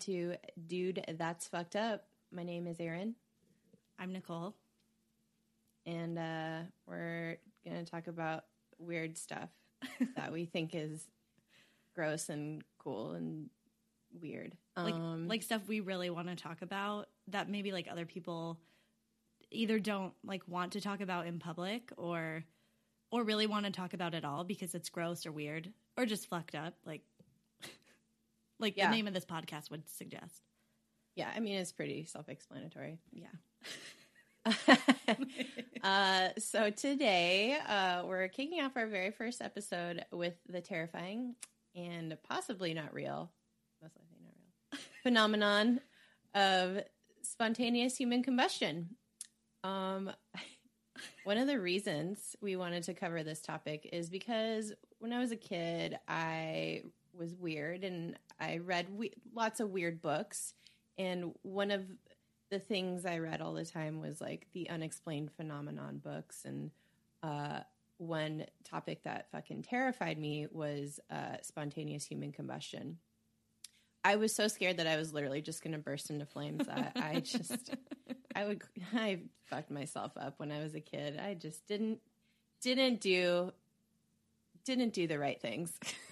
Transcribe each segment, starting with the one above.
To Dude That's Fucked Up. My name is Erin, I'm Nicole. and uh, we're going to talk about weird stuff that we think is gross and cool and weird. Like Um, like stuff we really want to talk about that maybe like other people either don't like want to talk about in public or or really want to talk about at all because it's gross or weird or just fucked up like like Yeah. the name of this podcast would suggest. yeah, I mean, it's pretty self explanatory. Yeah. uh, so today uh, we're kicking off our very first episode with the terrifying and possibly not real, most likely not real, phenomenon of spontaneous human combustion. Um, one of the reasons we wanted to cover this topic is because when I was a kid, I was weird and I read we- lots of weird books. And one of the things I read all the time was like the unexplained phenomenon books. And uh, one topic that fucking terrified me was uh, spontaneous human combustion. I was so scared that I was literally just going to burst into flames. I, I just, I would, I fucked myself up when I was a kid. I just didn't, didn't do, didn't do the right things.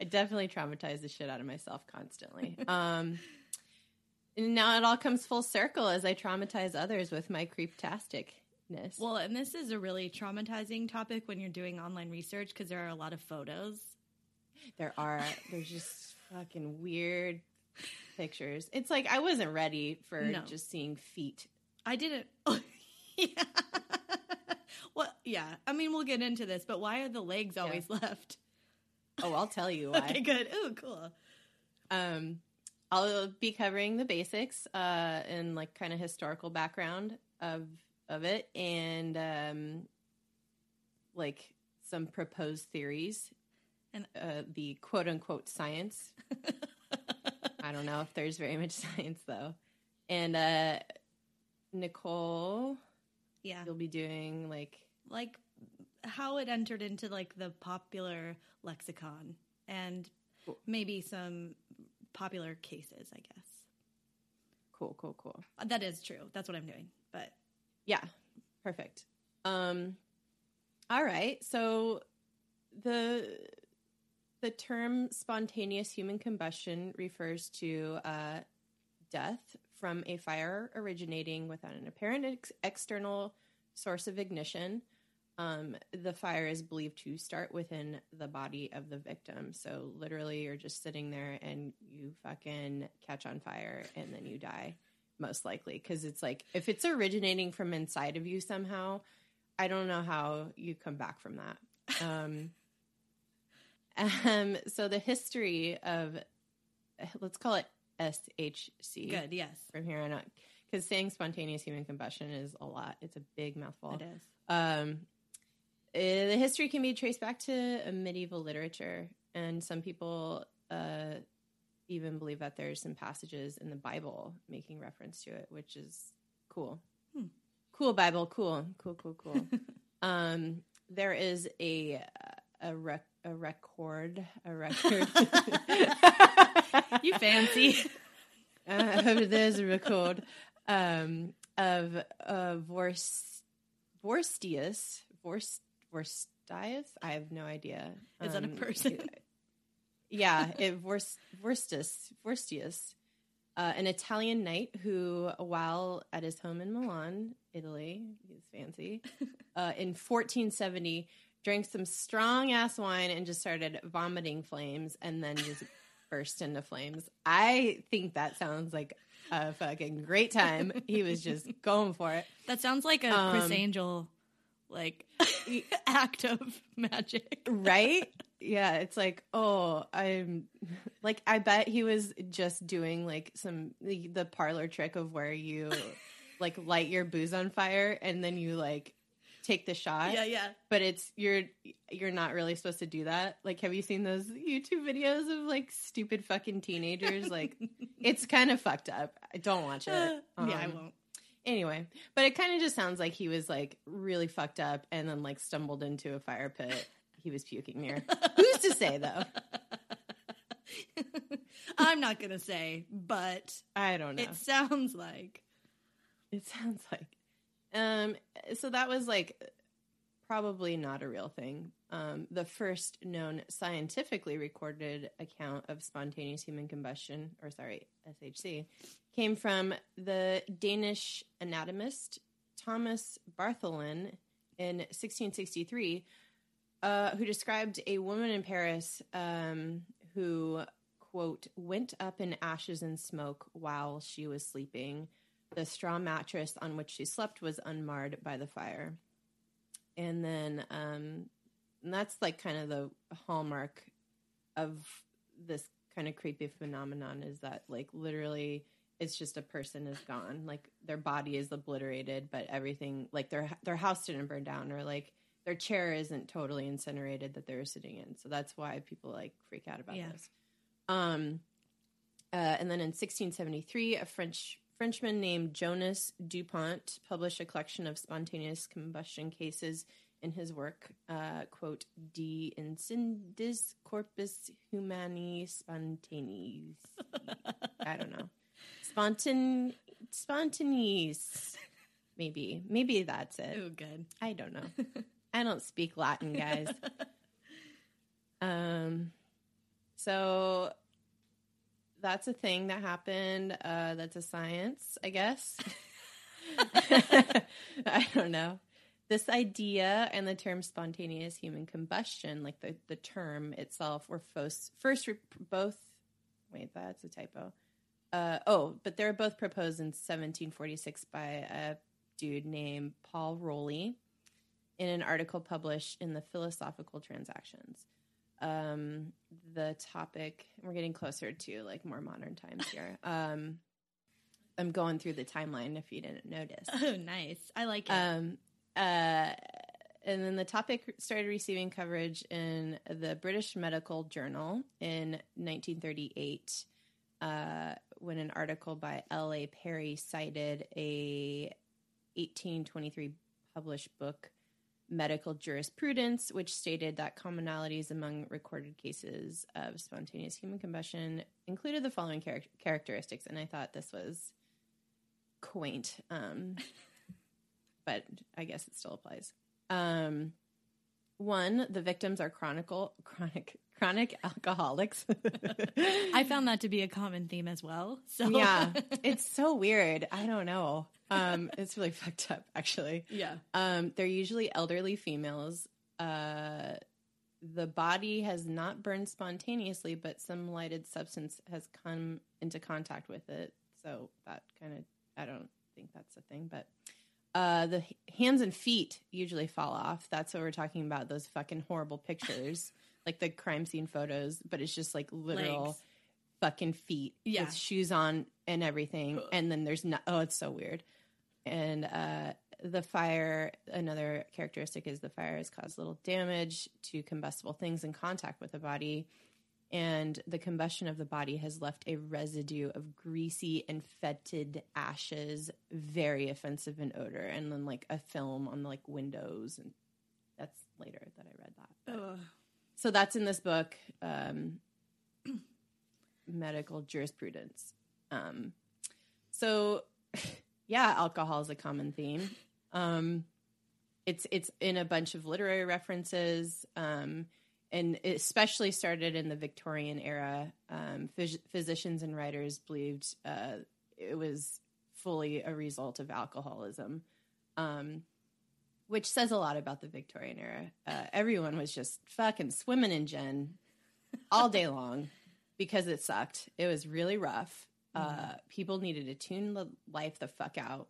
I definitely traumatize the shit out of myself constantly. Um, and now it all comes full circle as I traumatize others with my creeptasticness. Well, and this is a really traumatizing topic when you're doing online research because there are a lot of photos. there are there's just fucking weird pictures. It's like I wasn't ready for No. just seeing feet. I didn't. yeah. well, yeah. I mean, we'll get into this, but why are the legs always left? Oh, I'll tell you why. Okay, good. Oh, cool. Um, I'll be covering the basics uh, and like kind of historical background of of it, and um, like some proposed theories and And- uh, the quote unquote science. I don't know if there's very much science though. And uh, Nicole, Yeah. you'll be doing like Like how it entered into like the popular lexicon and Cool. maybe some popular cases, I guess. cool, cool, cool. That is true. That's what I'm doing. But Yeah, perfect. Um, all right. So the the term spontaneous human combustion refers to uh, death from a fire originating without an apparent ex- external source of ignition. Um, the fire is believed to start within the body of the victim. So literally, you're just sitting there and you fucking catch on fire and then you die most likely because it's like if it's originating from inside of you somehow i don't know how you come back from that um, um so the history of let's call it shc good, yes. from here on out because saying spontaneous human combustion is a lot it's a big mouthful It is. um, the history can be traced back to uh, medieval literature, and some people uh, even believe that there's some passages in the Bible making reference to it, which is cool. Hmm. Cool Bible, cool, cool, cool, cool. um, there is a a, rec- a record, a record. You fancy. uh, there's a record um, of uh, Vorst, Vorstius. Vorst, Vorstius? I have no idea. Is that a Um, person? Yeah, it, Vorst, Vorstus, Vorstius, uh, an Italian knight who, while at his home in Milan, Italy, he's fancy, uh, in 1470, drank some strong ass wine and just started vomiting flames and then just burst into flames. I think that sounds like a fucking great time. He was just going for it. That sounds like a Um, Criss Angel like act of magic. right yeah it's like oh i'm like i bet he was just doing like some the, the parlor trick of where you like light your booze on fire and then you like take the shot Yeah, yeah. but it's you're you're not really supposed to do that like have you seen those youtube videos of like stupid fucking teenagers like it's kind of fucked up i don't watch it yeah, I Um, won't. Anyway but it kind of just sounds like he was like really fucked up and then like stumbled into a fire pit he was puking near who's to say though I'm not gonna say, but I don't know. it sounds like. It sounds like. Um, so that was like probably not a real thing. Um, the first known scientifically recorded account of spontaneous human combustion, or sorry, SHC, came from the Danish anatomist Thomas Bartholin in 1663, uh, who described a woman in Paris um, who, quote, went up in ashes and smoke while she was sleeping. The straw mattress on which she slept was unmarred by the fire. And then um, and that's like kind of the hallmark of this kind of creepy phenomenon is that like literally it's just a person is gone. Like their body is obliterated but everything like their their house didn't burn down or like their chair isn't totally incinerated that they're sitting in. So that's why people like freak out about Yeah. this. Um uh, and then in 1673 a french frenchman named jonas dupont published a collection of spontaneous combustion cases in his work uh, quote de incendis corpus humani spontaneis i don't know spontan spontaneous maybe maybe that's it Oh, good. I don't know. I don't speak Latin, guys. um, so that's a thing that happened. Uh, that's a science, I guess. I don't know. This idea and the term spontaneous human combustion, like the, the term itself, were first, first both. Wait, that's a typo. Uh, oh, but they were both proposed in 1746 by a dude named Paul Rolli in an article published in the Philosophical Transactions. Um, the topic, we're getting closer to like more modern times here. Um, I'm going through the timeline if you didn't notice. Oh, nice. I like it. Um, uh, and then the topic started receiving coverage in the British Medical Journal in 1938 uh, when an article by L.A. Perry cited a 1823 published book, Medical Jurisprudence, which stated that commonalities among recorded cases of spontaneous human combustion included the following char- characteristics. And I thought this was quaint. Um, but I guess it still applies. Um, one, the victims are chronicle, chronic, chronic alcoholics. I found that to be a common theme as well. So yeah, it's so weird. I don't know. Um, it's really fucked up, actually. yeah. Um, they're usually elderly females. Uh, the body has not burned spontaneously, but some lighted substance has come into contact with it. So that kind of, I don't think that's a thing, but uh, the hands and feet usually fall off. That's what we're talking about. Those fucking horrible pictures, like the crime scene photos, but it's just like literal Legs. fucking feet Yeah. with shoes on and everything. And then there's no, oh, it's so weird. And uh, the fire, another characteristic is the fire has caused little damage to combustible things in contact with the body. And the combustion of the body has left a residue of greasy and fetid ashes, very offensive in odor, and then like a film on like windows. And that's later that I read that. But- so that's in this book, um, medical jurisprudence. Um, so, yeah, alcohol is a common theme. Um, it's it's in a bunch of literary references, um, and it especially started in the Victorian era. Um, phys- physicians and writers believed uh, it was fully a result of alcoholism. Um, which says a lot about the Victorian era. Uh, everyone was just fucking swimming in gin all day long because it sucked. It was really rough. Uh, people needed to tune the life the fuck out,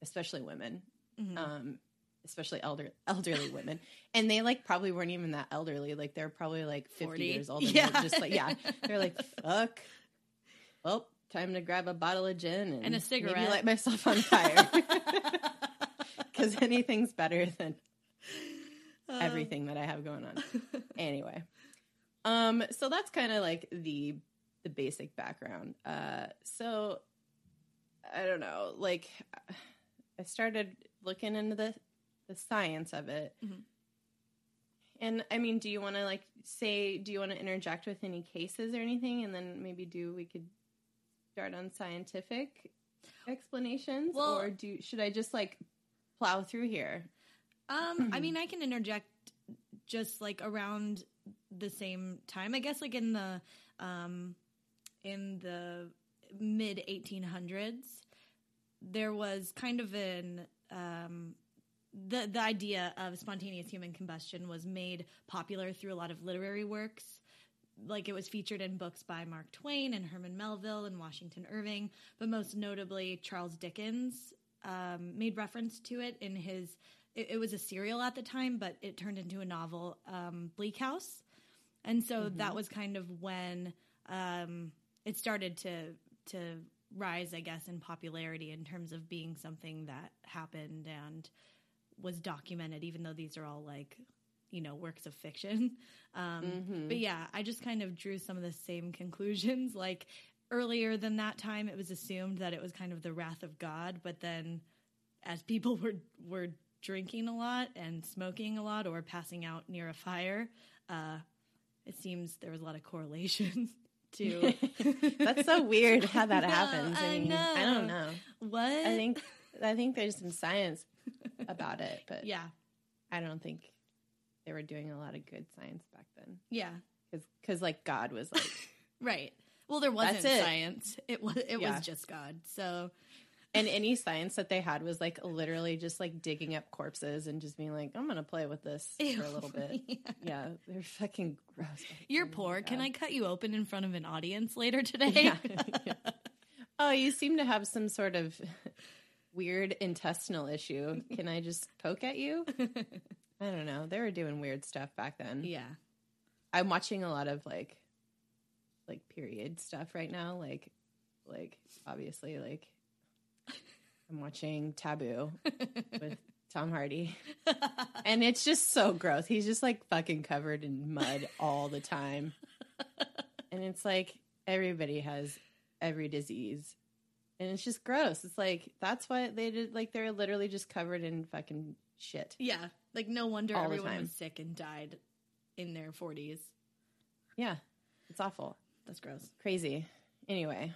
especially women, Mhm. um, especially elder elderly women, and they like probably weren't even that elderly. Like they're probably like fifty 40? years old. And Yeah. they're just like yeah, they're like fuck. Well, time to grab a bottle of gin and, And a cigarette. Maybe light myself on fire because anything's better than Uh, everything that I have going on. anyway, um, so that's kind of like the the basic background. Uh, so I don't know, like I started looking into the the science of it, Mhm. And I mean, do you want to like say? Do you want to interject with any cases or anything, and then maybe do we could start on scientific explanations, Well- or do should I just like plow through here? Um, I mean, I can interject just like around the same time. I guess like in the um, in the mid 1800s, there was kind of an um, the the idea of spontaneous human combustion was made popular through a lot of literary works. Like it was featured in books by Mark Twain and Herman Melville and Washington Irving, but most notably Charles Dickens um, made reference to it in his. It, it was a serial at the time, but it turned into a novel, um, Bleak House, and so that was kind of when um, it started to to rise, I guess, in popularity in terms of being something that happened and was documented, even though these are all like, you know, works of fiction. Um, Mhm. But yeah, I just kind of drew some of the same conclusions. Like earlier than that time, it was assumed that it was kind of the wrath of God, but then as people were were drinking a lot and smoking a lot or passing out near a fire, uh, it seems there was a lot of correlation to That's so weird how that know, happens. I, I mean, I don't know. know. what I think I think there's some science about it, but yeah, I don't think they were doing a lot of good science back then. yeah, Because like God was like, right. Well, there wasn't it. science. It was it Yeah. was just God. So and any science that they had was like literally just like digging up corpses and just being like, I'm gonna play with this for a little bit. Yeah. Yeah, they're fucking gross. You're poor. Can I cut you open in front of an audience later today? Yeah. Yeah. Oh, you seem to have some sort of weird intestinal issue. Can I just poke at you? I don't know. They were doing weird stuff back then. yeah. I'm watching a lot of like like period stuff right now. Like like obviously like I'm watching Taboo with Tom Hardy. And it's just so gross. He's just like fucking covered in mud all the time. And it's like everybody has every disease. And it's just gross. It's like that's why they did like they're literally just covered in fucking shit. yeah. Like no wonder All everyone was sick and died in their 40s. Yeah. It's awful. That's gross. Crazy. Anyway.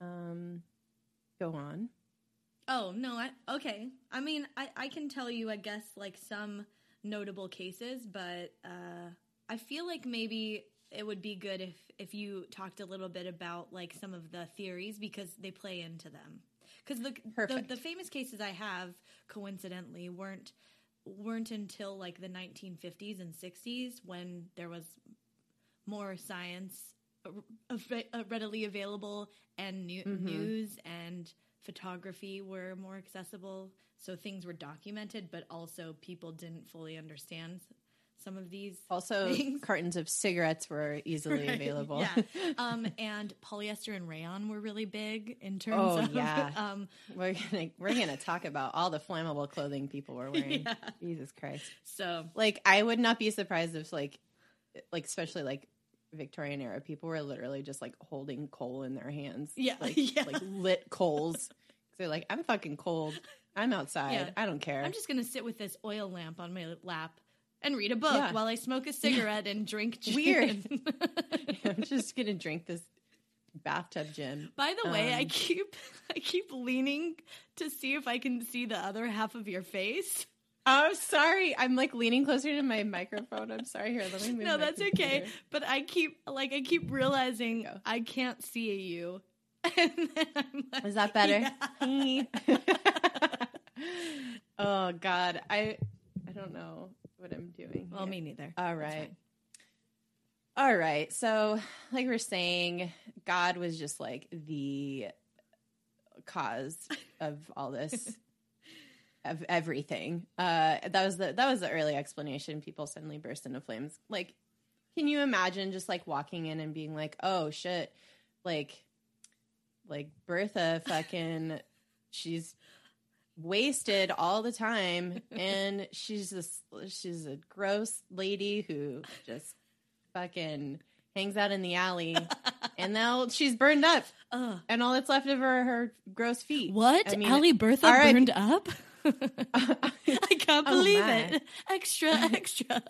Um go on. Oh, no. I okay. I mean, I I can tell you I guess like some notable cases, but uh I feel like maybe it would be good if if you talked a little bit about like some of the theories because they play into them. Because the, the the famous cases I have coincidentally weren't weren't until like the 1950s and 60s when there was more science uh, uh, readily available and new- Mhm. news and photography were more accessible so things were documented but also people didn't fully understand some of these Also, Things. cartons of cigarettes were easily Right, available. yeah. um, and polyester and rayon were really big in terms Oh, of yeah. um, we're gonna we're gonna talk about all the flammable clothing people were wearing. Yeah. Jesus Christ! so Like, I would not be surprised if like, like especially like Victorian era people were literally just like holding coal in their hands. Yeah, like yeah. like lit coals. they're like, I'm fucking cold. I'm outside. Yeah. I don't care. I'm just gonna sit with this oil lamp on my lap and read a book Yeah. while I smoke a cigarette and drink gin. Weird. I'm just gonna drink this bathtub gin. By the way, I Um, keep I keep leaning to see if I can see the other half of your face. Oh, sorry. I'm like leaning closer to my microphone. I'm sorry. Here, let me move. No, that's okay. But I keep like I keep realizing Go. I can't see you. And then I'm like, Is that better? Yeah. oh God, I I don't know what I'm doing. Well, here. me neither. All right. All right. So, like we're saying, God was just like the cause of all this of everything. Uh that was the that was the early explanation. People suddenly burst into flames. Like can you imagine just like walking in and being like, "Oh shit." Like like Bertha fucking she's wasted all the time and she's this she's a gross lady who just fucking hangs out in the alley and now she's burned up Ugh. and all that's left of her are her gross feet What? I mean, Allie Bertha right. burned up? I can't Oh, believe my. it. Extra, extra.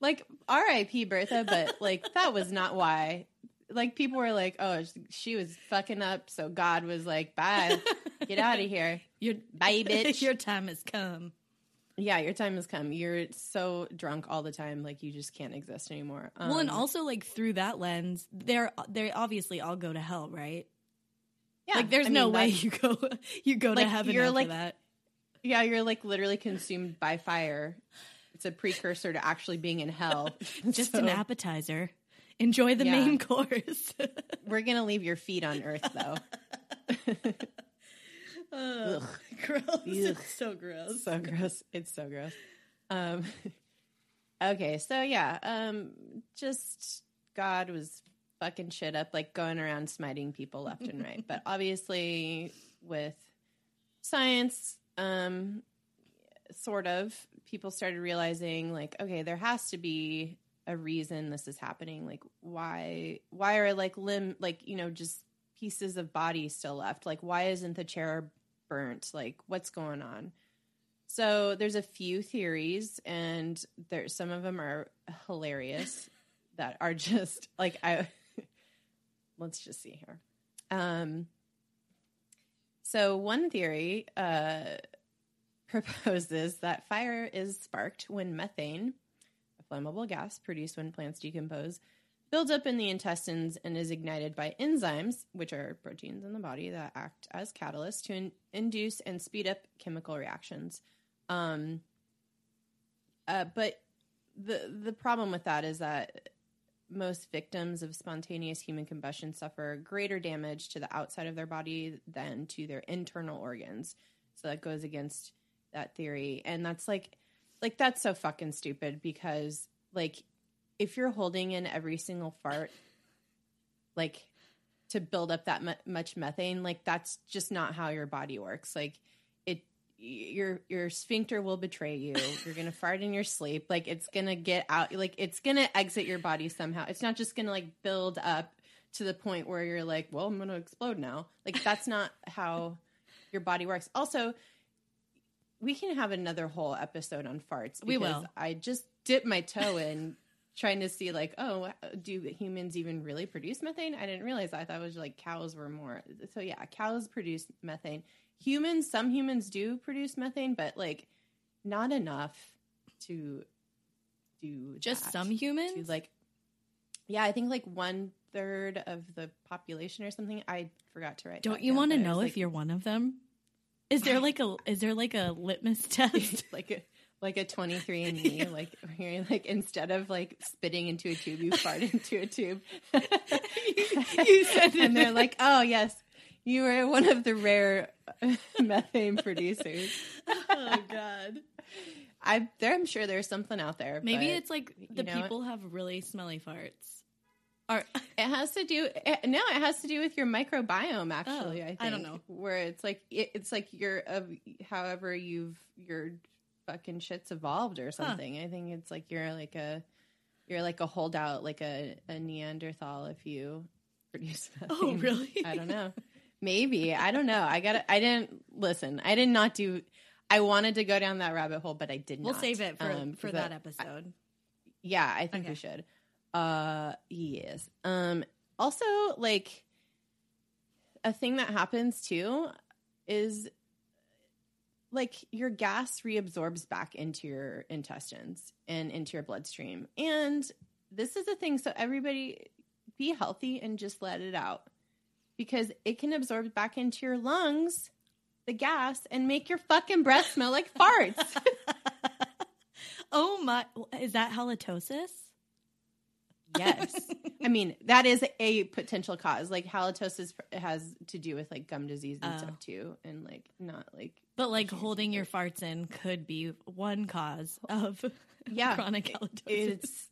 like R.I.P. Bertha, but like that was not why. Like people were like, "Oh, she was fucking up," so God was like, "Bye, get out of here, Your bye, bitch." your time has come. yeah, your time has come. You're so drunk all the time, like you just can't exist anymore. well, and Um, also like through that lens, they're they obviously all go to hell, right? yeah, like there's I no mean, way you go you go to heaven you're after like- that. Yeah, you're like literally consumed by fire. It's a precursor to actually being in hell. Just So an appetizer. Enjoy the Yeah. main course. We're gonna leave your feet on Earth, though. Ugh, Ugh. gross. Ugh. It's so gross. so gross. It's so gross. Um, okay, so yeah, um, just God was fucking shit up, like going around smiting people left and right. But obviously, with science, um, sort of, people started realizing, like, okay, there has to be a reason this is happening. Like, why? Why are like limb, like you know, just pieces of body still left? Like, why isn't the chair burnt? Like, what's going on? So there's a few theories, and there some of them are hilarious. that are just like I. let's just see here. Um. So one theory uh, proposes that fire is sparked when methane, flammable gas produced when plants decompose, builds up in the intestines and is ignited by enzymes, which are proteins in the body that act as catalysts to in- induce and speed up chemical reactions. Um, uh, but the the problem with that is that most victims of spontaneous human combustion suffer greater damage to the outside of their body than to their internal organs. So that goes against that theory, and that's like, like that's so fucking stupid because like if you're holding in every single fart, like to build up that mu- much methane, like that's just not how your body works. Like it, your your sphincter will betray you. You're gonna fart in your sleep. Like it's gonna get out. Like it's gonna exit your body somehow. It's not just gonna like build up to the point where you're like, well, I'm gonna explode now. Like that's not how your body works. Also, we can have another whole episode on farts. We will. I just dipped my toe in trying to see like, oh, do humans even really produce methane? I didn't realize that. I thought it was like cows were more. So yeah, cows produce methane. Humans, some humans do produce methane, but like not enough to do Just that. some To, humans? like yeah, I think like one third of the population or something. I forgot to write. Don't you want to but it was, know like, if you're one of them? Is there like a is there like a litmus test? like a like a 23 and me like where you're like instead of like spitting into a tube you fart into a tube you said it. and they're like oh yes you were one of the rare uh, methane producers oh god. i there i'm sure there's something out there Maybe but it's like the know, people have really smelly farts. Or it has to do it, no it has to do with your microbiome actually Oh, i think I don't know. where it's like it, it's like your of however you've your fucking shit's evolved or something i think it's like you're like a you're like a holdout like a, a neanderthal if you produce Oh, really? i don't know maybe i don't know i got i didn't listen i did not do i wanted to go down that rabbit hole but i did not. we'll save it for Um, for that I- episode. yeah, I think Okay. we should. Uh yes. Um also like a thing that happens too is like your gas reabsorbs back into your intestines and into your bloodstream. And this is a thing so everybody be healthy and just let it out because it can absorb back into your lungs the gas and make your fucking breath smell like farts. oh my is that halitosis? Yes. I mean, that is a potential cause. Like halitosis has to do with like gum disease and Oh. stuff too. And like not like But like holding your farts in could be one cause of Yeah. chronic halitosis. it's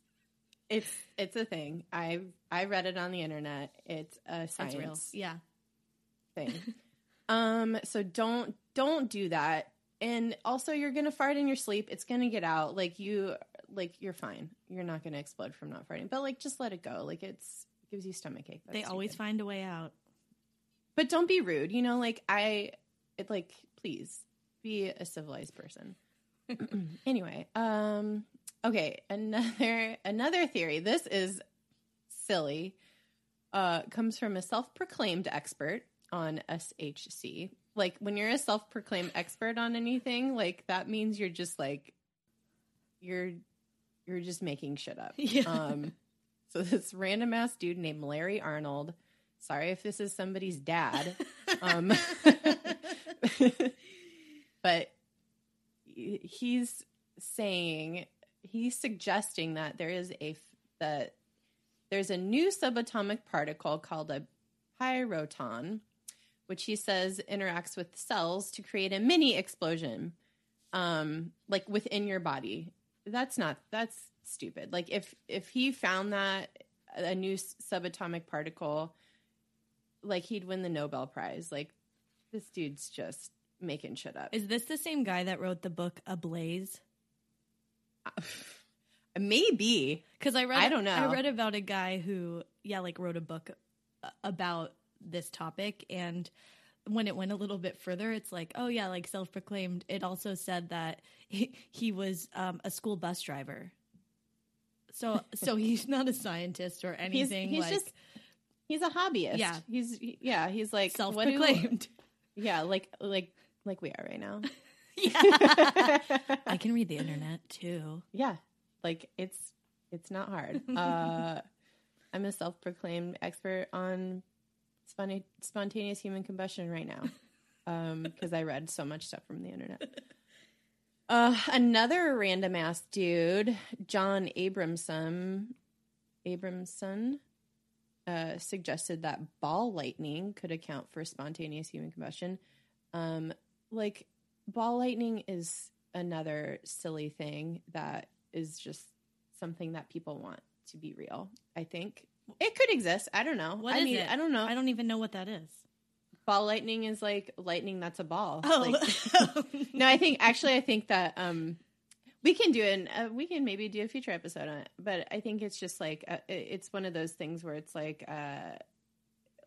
it's it's a thing. I I read it on the internet. It's a science real. Yeah. thing. um so don't don't do that. And also you're going to fart in your sleep. It's going to get out. Like you like you're fine. You're not going to explode from not farting. But like just let it go. Like it's it gives you stomach ache. They That's always stupid. find a way out. but don't be rude you know like i it like please be a civilized person anyway, um, okay, another another theory. This is silly. Uh, comes from a self-proclaimed expert on SHC. Like when you're a self-proclaimed expert on anything, like that means you're just like you're you're just making shit up. Yeah. Um, so this random ass dude named Larry Arnold. Sorry if this is somebody's dad. Um, but he's saying he's suggesting that there is a that there's a new subatomic particle called a pyroton which he says interacts with cells to create a mini explosion um like within your body that's not that's stupid like if if he found that a new subatomic particle like he'd win the nobel prize like this dude's just making shit up Is this the same guy that wrote the book Ablaze? maybe Because I read, I don't know. I read about a guy who, yeah, like wrote a book uh, about this topic, and when it went a little bit further, it's like, oh yeah, like self-proclaimed. It also said that he, he was um, a school bus driver. So, so he's not a scientist or anything. he's like, just he's a hobbyist Yeah. he's yeah he's like self-proclaimed. yeah like like like we are right now yeah, I can read the internet too. yeah like it's it's not hard uh i'm a self-proclaimed expert on spon- spontaneous human combustion right now um because i read so much stuff from the internet uh another random ass dude john abramson abramson uh, suggested that ball lightning could account for spontaneous human combustion. Um, like ball lightning is another silly thing that is just something that people want to be real. I think it could exist. I don't know. What I is mean, it? I don't know. I don't even know what that is. ball lightning is like lightning that's a ball. Oh, Like- no, I think actually, I think that um, we can do it. Uh, we can maybe do a future episode on it. But I think it's just like uh, it's one of those things where it's like, uh,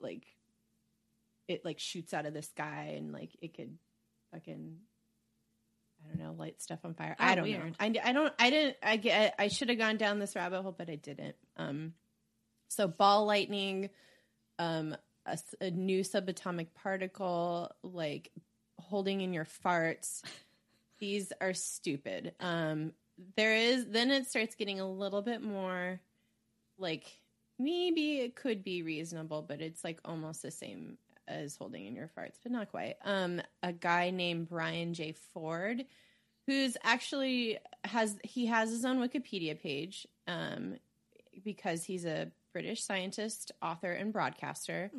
like it like shoots out of the sky and like it could fucking. I don't know, light stuff on fire. Oh, I don't know. I, I don't. I didn't. I get. I should have gone down this rabbit hole, but I didn't. Um, so ball lightning, um, a, a new subatomic particle, like holding in your farts. These are stupid. Um, there is then it starts getting a little bit more like maybe it could be reasonable, but it's like almost the same as holding in your farts, but not quite. Um, a guy named Brian J. Ford, who's actually has he has his own Wikipedia page, um, because he's a British scientist, author, and broadcaster.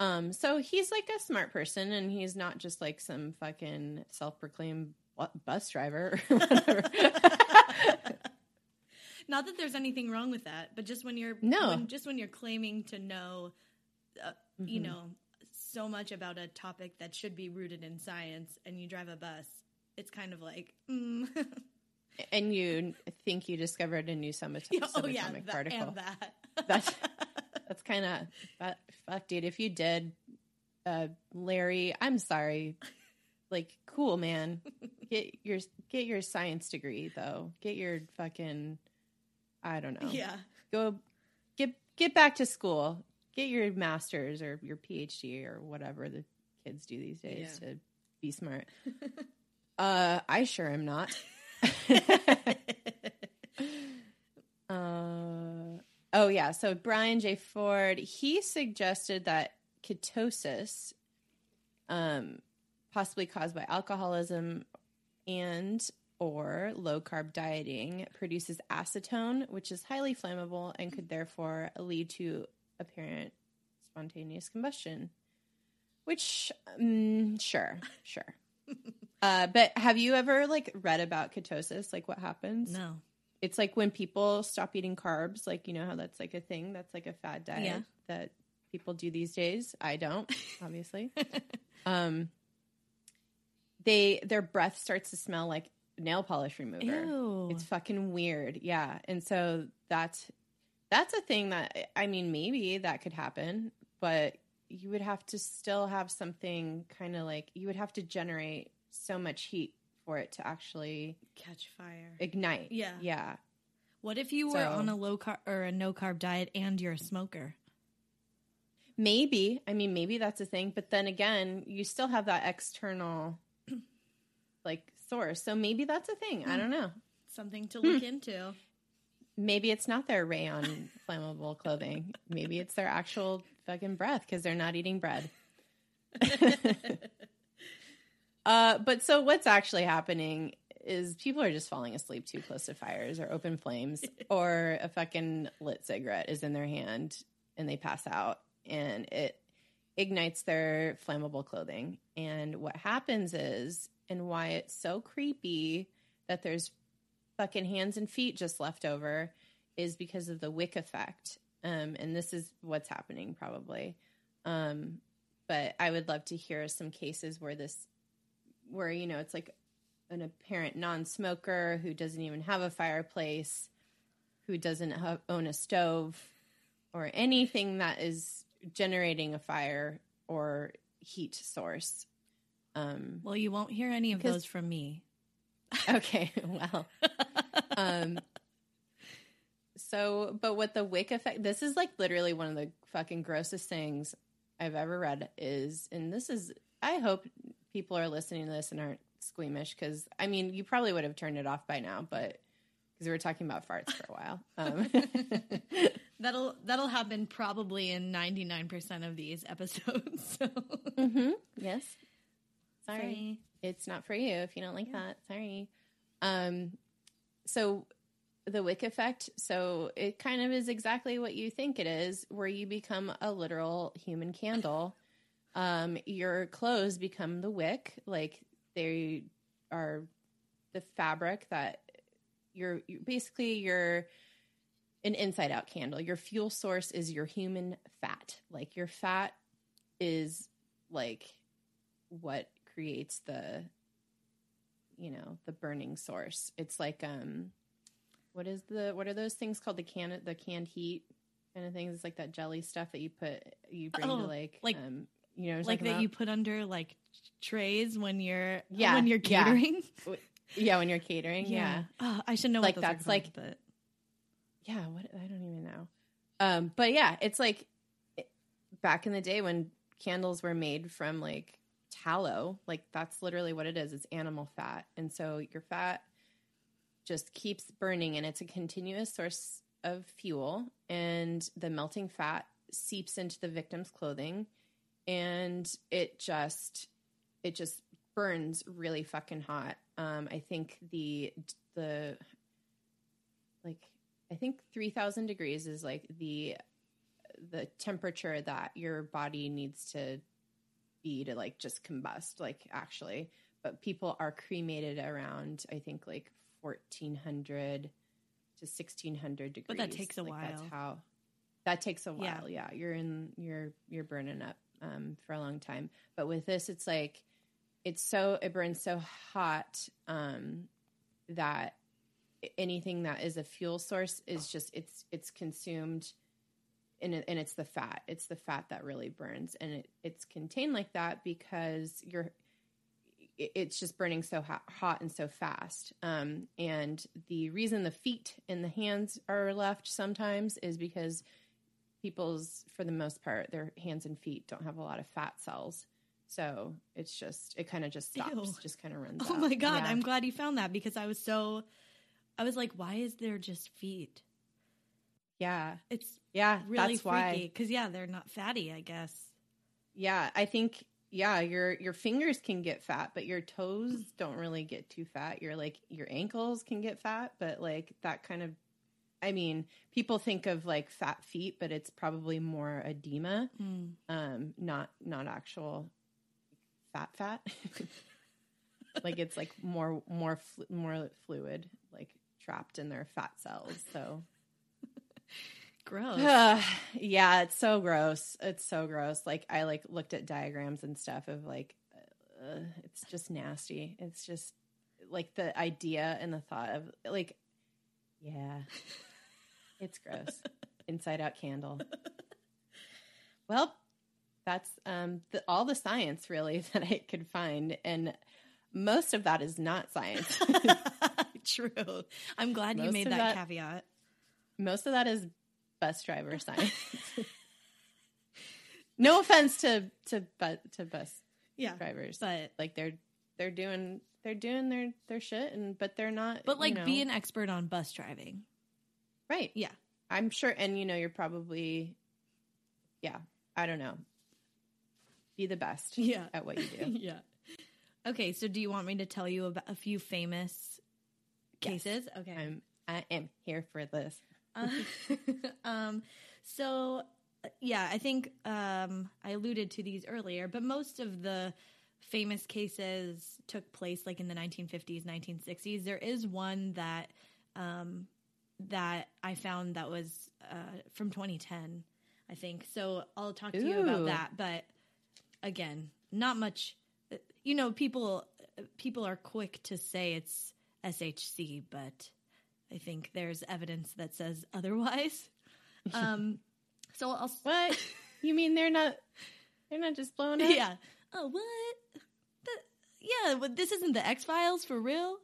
Um, so he's like a smart person, and he's not just like some fucking self-proclaimed bus driver or whatever. Not that there's anything wrong with that, but just when you're No. when, just when you're claiming to know, uh, you Mhm. know, so much about a topic that should be rooted in science, and you drive a bus, it's kind of like, mm. and you think you discovered a new Yeah, subatomic oh yeah, that, particle. and that. That's- That's kind of fuck, fuck, dude. If you did, uh, Larry, I'm sorry. Like, cool, man. Get your get your science degree though. Get your fucking, I don't know. yeah. Go get get back to school. Get your master's or your PhD or whatever the kids do these days Yeah. to be smart. uh, I sure am not. Uh, oh yeah. So Brian J. Ford he suggested that ketosis, um, possibly caused by alcoholism and or low carb dieting, produces acetone, which is highly flammable and could therefore lead to apparent spontaneous combustion. Which, um, sure, sure. uh, but have you ever like read about ketosis? Like what happens? no. it's like when people stop eating carbs like you know how that's like a thing that's like a fad diet Yeah. that people do these days i don't obviously um they their breath starts to smell like nail polish remover Ew. it's fucking weird yeah and so that's that's a thing that i mean maybe that could happen but you would have to still have something kind of like you would have to generate so much heat for it to actually Catch fire. ignite. Yeah. Yeah. What if you were So- on a low carb or a no carb diet and you're a smoker? Maybe. I mean, maybe that's a thing. But then again, you still have that external like source. So maybe that's a thing. I hmm. don't know. Something to hmm. look into. Maybe it's not their rayon flammable clothing. Maybe it's their actual fucking breath because they're not eating bread. uh, but so what's actually happening is people are just falling asleep too close to fires or open flames, or a fucking lit cigarette is in their hand and they pass out and it ignites their flammable clothing. And what happens is, and why it's so creepy that there's fucking hands and feet just left over is because of the wick effect. Um, and this is what's happening probably. Um, but I would love to hear some cases where this, where, you know, it's like an apparent non smoker who doesn't even have a fireplace, who doesn't have, own a stove, or anything that is generating a fire or heat source. Um, Well, you won't hear any of those from me. okay, well, um, so, but what the wick effect, this is like literally one of the fucking grossest things I've ever read is, and this is, I hope people are listening to this and aren't squeamish because, I mean, you probably would have turned it off by now, but because we were talking about farts for a while. Um, That'll that'll happen probably in 99% of these episodes. So. hmm Yes. Sorry. Sorry. It's not for you if you don't like that. Sorry. Um so the wick effect, so it kind of is exactly what you think it is, where you become a literal human candle. Um your clothes become the wick, like they are the fabric that you're, you basically you're an inside out candle. Your fuel source is your human fat. Like your fat is like what creates the you know the burning source it's like um what is the what are those things called the can the canned heat kind of things it's like that jelly stuff that you put you bring Oh, to like like- um you know like that about? you put under like trays when you're Yeah, when you're catering. yeah when you're catering yeah, Oh, I should know Like, what those are that's like- but yeah what i don't even know um but yeah it's like it- back in the day when candles were made from like tallow like that's literally what it is it's animal fat and so your fat just keeps burning and it's a continuous source of fuel and the melting fat seeps into the victim's clothing and it just it just burns really fucking hot. Um i think the the like i think 3000 degrees is like the the temperature that your body needs to be to like just combust like actually. But people are cremated around i think like 1400 to 1600 degrees But that takes a Like, that's while. how that takes a Yeah. while. Yeah, you're in you're you're burning up um for a long time. But with this it's like it's so it burns so hot um that anything that is a fuel source is just it's it's consumed and, it, and it's the fat. It's the fat that really burns. And it, it's contained like that because you're it- it's just burning so hot, hot and so fast. Um, and the reason the feet and the hands are left sometimes is because people's for the most part their hands and feet don't have a lot of fat cells so it's just it kind of just stops Ew. just kind of runs Oh out. my god, Yeah. I'm glad you found that because I was so I was like, why is there just feet? yeah It's yeah really that's why freaky because yeah, they're not fatty, I guess. Yeah, I think yeah, your your fingers can get fat, but your toes don't really get too fat. Your like your ankles can get fat, but like that kind of I mean, people think of like fat feet, but it's probably more edema, Mm. um not not actual fat fat. like it's like more more flu- more fluid like trapped in their fat cells. So Gross. yeah, it's so gross. It's so gross. Like I like looked at diagrams and stuff of like uh, it's just nasty. It's just like the idea and the thought of like yeah. It's gross. Inside out candle. Well, that's um the, all the science really that I could find and most of that is not science. True. I'm glad you made that, that- caveat. most of that is bus driver science. no offense to to bu- to bus Yeah. drivers, But like they're they're doing they're doing their their shit, and but they're not. but like you know, be an expert on bus driving. Right. Yeah. I'm sure, and you know, you're probably, yeah. I don't know. Be the best. Yeah. At what you do. yeah. Okay, so do you want me to tell you about a few famous Yes. cases? Okay. I'm I am here for this. Uh, um, so yeah, I think um, I alluded to these earlier, but most of the famous cases took place like in the 1950s, 1960s. There is one that um, that I found that was uh, from 2010, I think. So I'll talk to you about that. But again, not much. uh, You know, people people are quick to say it's SHC, but I think there's evidence that says otherwise. Um, so I'll. What you mean? They're not. They're not just blowing up. Yeah. Oh, what? The, yeah, but this isn't the X Files for real.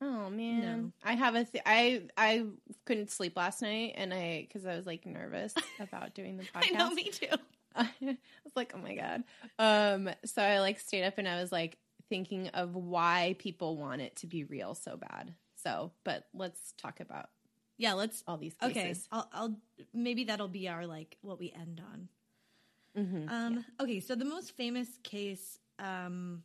Oh man, No. I have a. Th- I I couldn't sleep last night, and I because I was like nervous about doing the podcast. I know, me too. I was like, oh my god. Um, so I like stayed up and I was like thinking of why people want it to be real so bad. So, but let's talk about Yeah, let's. all these cases. Okay, I'll, I'll maybe that'll be our like what we end on. Mhm. Um, Okay, so the most famous case, um,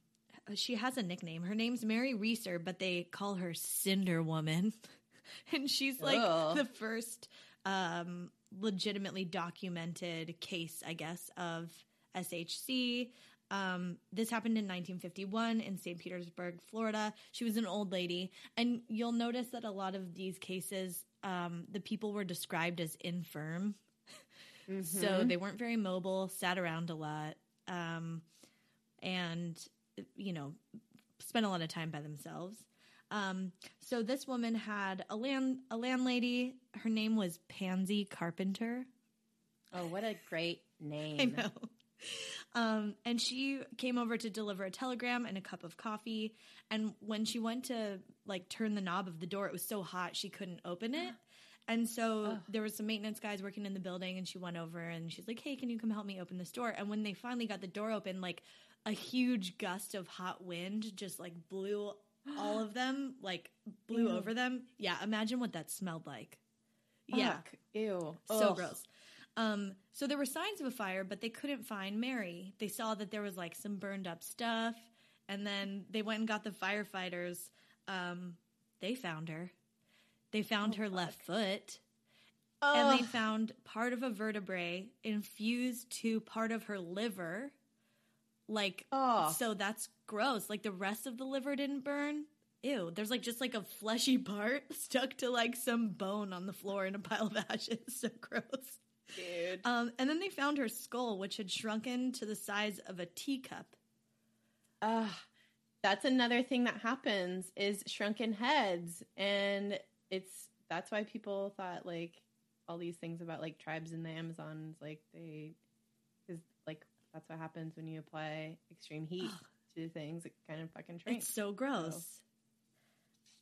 she has a nickname. Her name's Mary Reeser, but they call her Cinder Woman, and she's like Ugh. the first um, legitimately documented case, I guess, of SHC. Um, this happened in 1951 in St. Petersburg, Florida. She was an old lady, and you'll notice that a lot of these cases, um, the people were described as infirm. So Mhm. they weren't very mobile, sat around a lot, um, and you know, spent a lot of time by themselves. Um, so this woman had a land a landlady. Her name was Pansy Carpenter. oh, what a great name! I know. Um, and she came over to deliver a telegram and a cup of coffee. And when she went to like turn the knob of the door, it was so hot she couldn't open it. And so there was some maintenance guys working in the building, and she went over and she's like, "Hey, can you come help me open this door?" And when they finally got the door open, like a huge gust of hot wind just like blew all of them, like blew Ew. over them. Yeah, imagine what that smelled like. Yeah, Fuck. Ew. so Ugh. gross. Um, so there were signs of a fire, but they couldn't find Mary. They saw that there was like some burned up stuff, and then they went and got the firefighters. Um, they found her. They found Oh, her fuck. left foot, and they found part of a vertebrae infused to part of her liver. Like, Oh. so that's gross. Like the rest of the liver didn't burn. Ew, there's like just like a fleshy part stuck to like some bone on the floor in a pile of ashes. So gross. dude. Um, and then they found her skull, which had shrunken to the size of a teacup. Ugh. that's another thing that happens is shrunken heads, and it's that's why people thought like all these things about like tribes in the Amazons, like they, that's what happens when you apply extreme heat to things. It kind of fucking shrinks. It's so gross.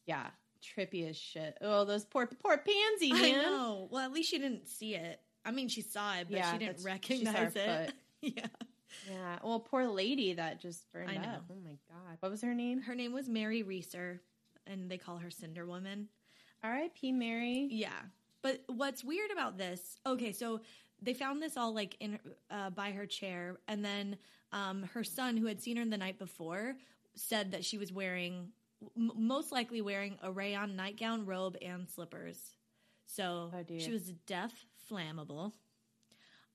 yeah, trippy as shit. Oh, those poor poor pansy I know. Well, at least she didn't see it. I mean, she saw it, but Yeah, she didn't that's- she recognize it. yeah. Yeah. Well, poor lady that just burned I know. up. Oh my god. What was her name? Her name was Mary Reeser, and they call her Cinder Woman. R.I.P. Mary. Yeah. But what's weird about this? Okay, so they found this all like in uh, by her chair, and then um, her son, who had seen her the night before, said that she was wearing, m- most likely wearing a rayon nightgown, robe, and slippers. So Oh, she was deaf, flammable.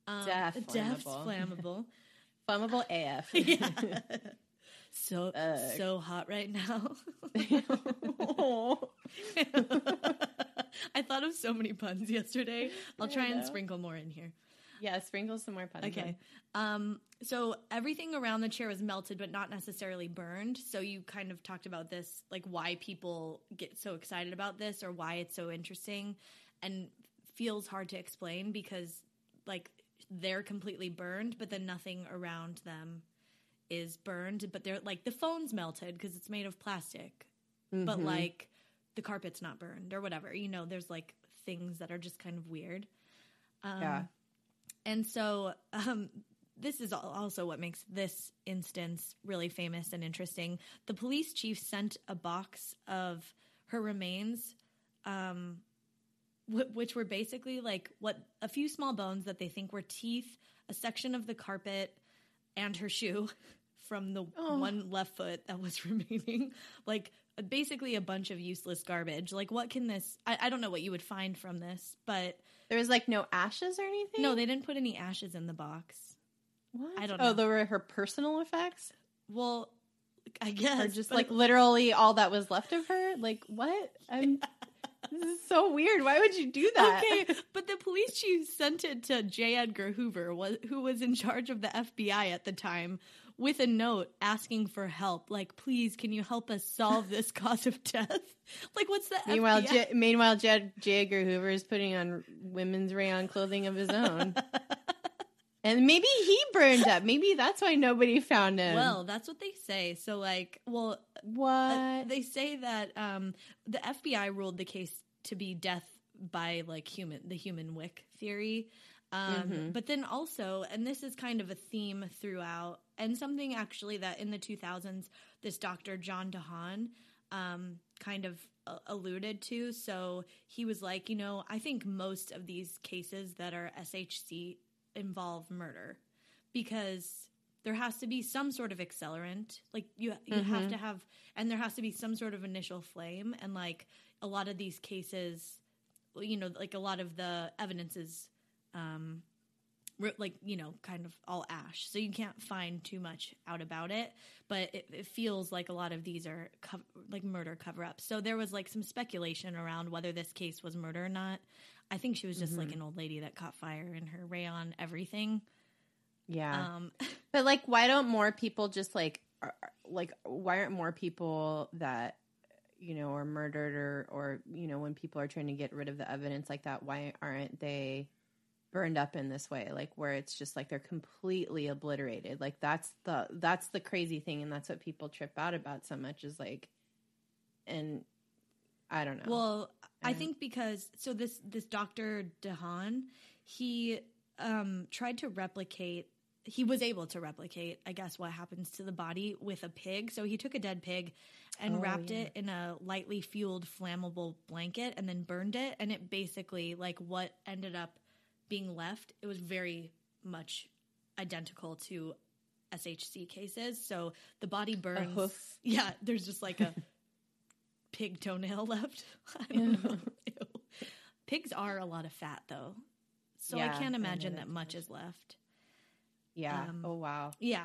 Um, Deaf deaf, flammable. flammable. Flammable AF. yeah. So Ugh. so hot right now. I thought of so many puns yesterday. I'll try and sprinkle more in here. yeah, sprinkle some more puns. Okay. Um, so everything around the chair was melted, but not necessarily burned. So you kind of talked about this, like why people get so excited about this or why it's so interesting and feels hard to explain because like they're completely burned, but then nothing around them is burned, but they're like the phone's melted because it's made of plastic, but Mhm. like the carpet's not burned or whatever. You know, there's like things that are just kind of weird. Um, Yeah. And so um, this is also what makes this instance really famous and interesting. The police chief sent a box of her remains, um, wh- which were basically like what a few small bones that they think were teeth, a section of the carpet, and her shoe from the Oh. one left foot that was remaining. Like basically a bunch of useless garbage. Like what can this? I, I don't know what you would find from this, but There was like no ashes or anything. no, they didn't put any ashes in the box. What? I don't Oh, know. they were her personal effects, Well, I guess or just like literally all that was left of her. Like what? I'm. this is so weird. Why would you do that? Okay, but the police chief sent it to J. Edgar Hoover, who was in charge of the FBI at the time, with a note asking for help. Like, please, can you help us solve this cause of death? Like, what's the Meanwhile, J- meanwhile, J. J. Edgar Hoover is putting on women's rayon clothing of his own, and maybe he burned up. Maybe that's why nobody found him. well, that's what they say. So, like, well, what? Uh, they say that um, the FBI ruled the case to be death by like human the human wick theory. Um, Mhm. But then also, and this is kind of a theme throughout, and something actually that in the 2000s, this Dr. John DeHaan um, kind of uh, alluded to. So he was like, you know, I think most of these cases that are SHC involve murder because there has to be some sort of accelerant. Like you, you have Mhm. to have, and there has to be some sort of initial flame. And like a lot of these cases, you know, like a lot of the evidence is, um, like you know, kind of all ash. So you can't find too much out about it. But it, it feels like a lot of these are co- like murder cover ups. So there was like some speculation around whether this case was murder or not. I think she was just like Mhm. an old lady that caught fire in her rayon everything. yeah. Um, But like, why don't more people just like, are- like, why aren't more people that you know are murdered or or you know when people are trying to get rid of the evidence like that? Why aren't they burned up in this way? Like where it's just like they're completely obliterated. Like that's the that's the crazy thing, and that's what people trip out about so much is like, and I don't know. Well, I Um, think because so this this Dr. DeHaan, he um tried to replicate he was able to replicate, I guess, what happens to the body with a pig. So he took a dead pig and Oh, wrapped yeah. it in a lightly fueled flammable blanket and then burned it. And it basically, like, what ended up being left, it was very much identical to SHC cases. So the body burns. Yeah, there's just like a pig toenail left. I don't know. Pigs are a lot of fat, though. So I Yeah, I can't imagine that that much is left. yeah. um, oh wow. Yeah.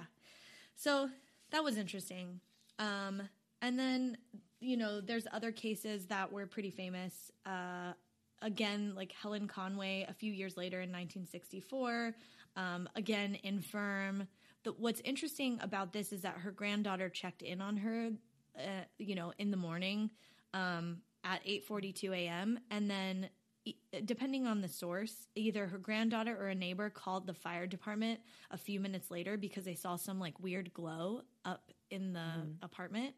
So that was interesting. Um, and then, you know, there's other cases that were pretty famous. Uh, again, like Helen Conway a few years later in 1964. Um, again, infirm. The, what's interesting about this is that her granddaughter checked in on her, uh, you know, in the morning um, at 8:42 a.m. and then depending on the source, either her granddaughter or a neighbor called the fire department a few minutes later because they saw some like weird glow up in the Mhm. apartment.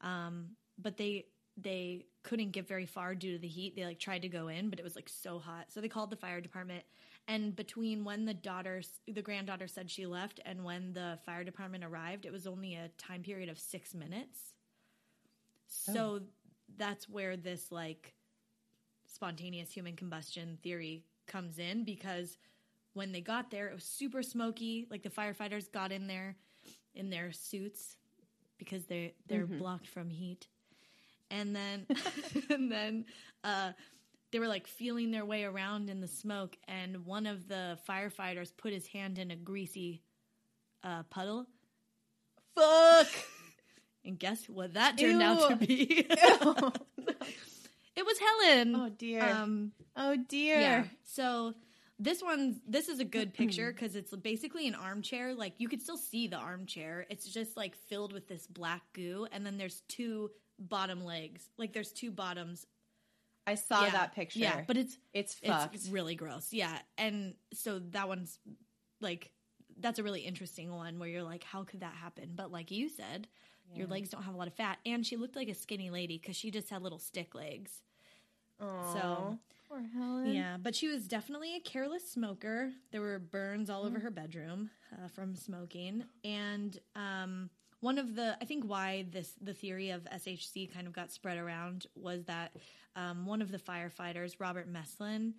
Um, but they they couldn't get very far due to the heat. They like tried to go in, but it was like so hot. So they called the fire department. And between when the daughter, the granddaughter said she left, and when the fire department arrived, it was only a time period of six minutes. So that's where this like spontaneous human combustion theory comes in because when they got there, it was super smoky. Like the firefighters got in there in their suits because they they're Mhm. blocked from heat, and then and then uh, they were like feeling their way around in the smoke, and one of the firefighters put his hand in a greasy uh, puddle, Fuck. and guess what that turned out to be? it was Helen. Oh dear. Um, oh dear. Yeah. So this one, this is a good picture because it's basically an armchair. Like you could still see the armchair. It's just like filled with this black goo, and then there's two bottom legs. Like there's two bottoms. I saw Yeah. that picture. Yeah, but it's it's fucked. it's really gross. Yeah, and so that one's like that's a really interesting one where you're like, how could that happen? But like you said, your legs don't have a lot of fat, and she looked like a skinny lady because she just had little stick legs. Aw, poor Helen. Yeah, but she was definitely a careless smoker. There were burns all over her bedroom uh, from smoking, and um, one of the I think why this the theory of SHC kind of got spread around was that um, one of the firefighters, Robert Meslin,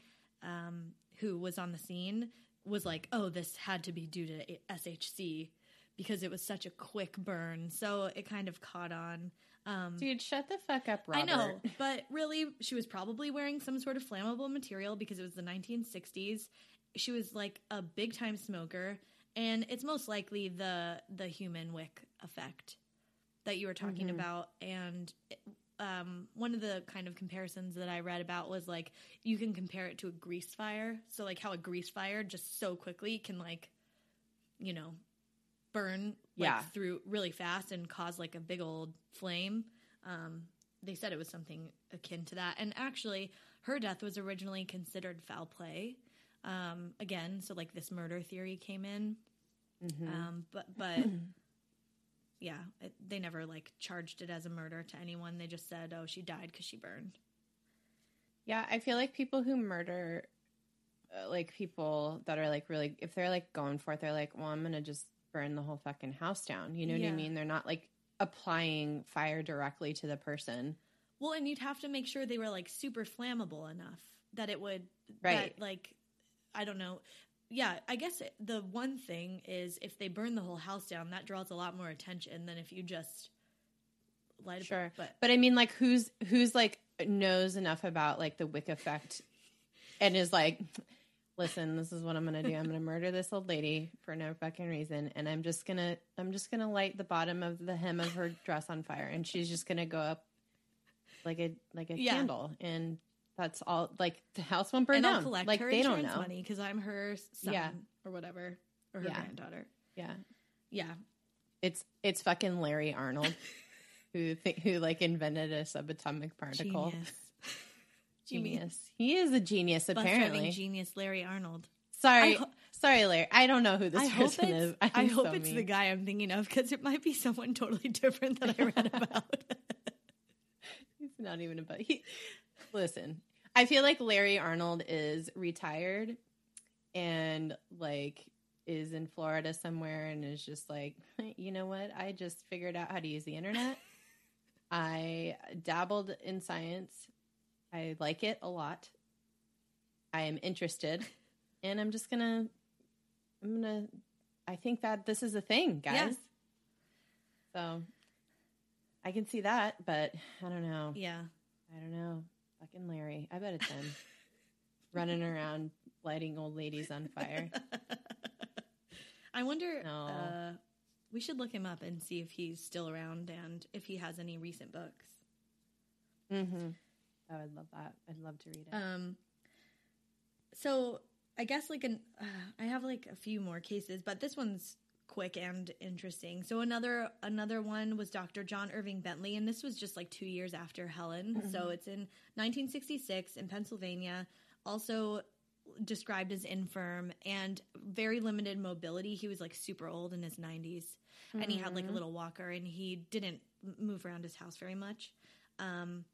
um, who was on the scene, was like, "Oh, this had to be due to SHC." Because it was such a quick burn, so it kind of caught on. Um, Dude, shut the fuck up, Robert. I know, but really, she was probably wearing some sort of flammable material because it was the 1960s. She was like a big time smoker, and it's most likely the the human wick effect that you were talking Mhm. about. And um, one of the kind of comparisons that I read about was like you can compare it to a grease fire. So like how a grease fire just so quickly can like, you know, burn like Yeah. through really fast and cause like a big old flame. Um, they said it was something akin to that. And actually, her death was originally considered foul play. Um, again, so like this murder theory came in. Mhm. Um, but but yeah, it, they never like charged it as a murder to anyone. They just said, "Oh, she died because she burned." Yeah, I feel like people who murder, uh, like people that are like really, if they're like going for it, they're like, well, I'm gonna just burn the whole fucking house down. You know what I mean? They're not like applying fire directly to the person. Well, and you'd have to make sure they were like super flammable enough that it would, Right. That, like, I don't know. Yeah, I guess it, the one thing is if they burn the whole house down, that draws a lot more attention than if you just light it. Sure. But But I mean, like, who's who's like knows enough about like the wick effect, and is like, listen, this is what I'm gonna do. I'm gonna murder this old lady for no fucking reason, and I'm just gonna I'm just gonna light the bottom of the hem of her dress on fire, and she's just gonna go up like a like a Yeah. candle, and that's all. Like the house won't burn and down. I'll collect like her they don't know. money because I'm her son Yeah. or whatever or her Yeah. granddaughter. Yeah, Yeah, it's it's fucking Larry Arnold. Who, th- who like invented a subatomic particle? genius. Genius. He is a genius, apparently. genius Larry Arnold. Sorry, ho- sorry, Larry. I don't know who this I person is. it's, I I'm hope so it's the guy I'm thinking of because it might be someone totally different that I read about. He's not even about. He, listen, I feel like Larry Arnold is retired and like is in Florida somewhere and is just like, you know what? I just figured out how to use the internet. I dabbled in science. I like it a lot. I am interested, and I'm just gonna. I'm gonna. I think that this is a thing, guys. Yeah. So I can see that, but I don't know. yeah. I don't know. Fucking Larry. I bet it's him. Running around lighting old ladies on fire. I wonder. No. Uh, we should look him up and see if he's still around and if he has any recent books. Mm-hmm. I would love that. I'd love to read it. Um. So I guess like an uh, I have like a few more cases, but this one's quick and interesting. So another another one was Dr. John Irving Bentley, and this was just like two years after Helen. So it's in 1966 in Pennsylvania. Also described as infirm and very limited mobility. He was like super old in his 90s, and he had like a little walker, and he didn't move around his house very much. Um,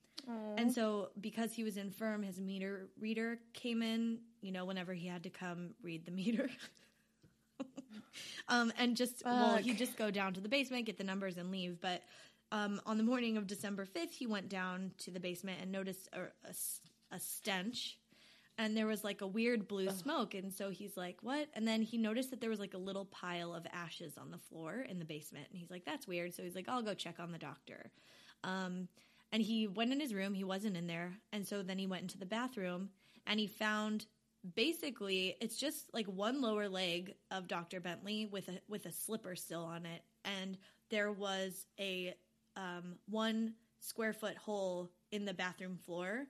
and so, because he was infirm, his meter reader came in, you know, whenever he had to come read the meter. um, and just, well, he'd just go down to the basement, get the numbers, and leave. But um, on the morning of December 5th, he went down to the basement and noticed a stench. And there was like a weird blue smoke. And so he's like, what? And then he noticed that there was like a little pile of ashes on the floor in the basement. And he's like, that's weird. So he's like, I'll go check on the doctor. Um, and he went in his room. He wasn't in there. And so then he went into the bathroom and he found basically it's just like one lower leg of Dr. Bentley with a with a slipper still on it. And there was a um, one square foot hole in the bathroom floor.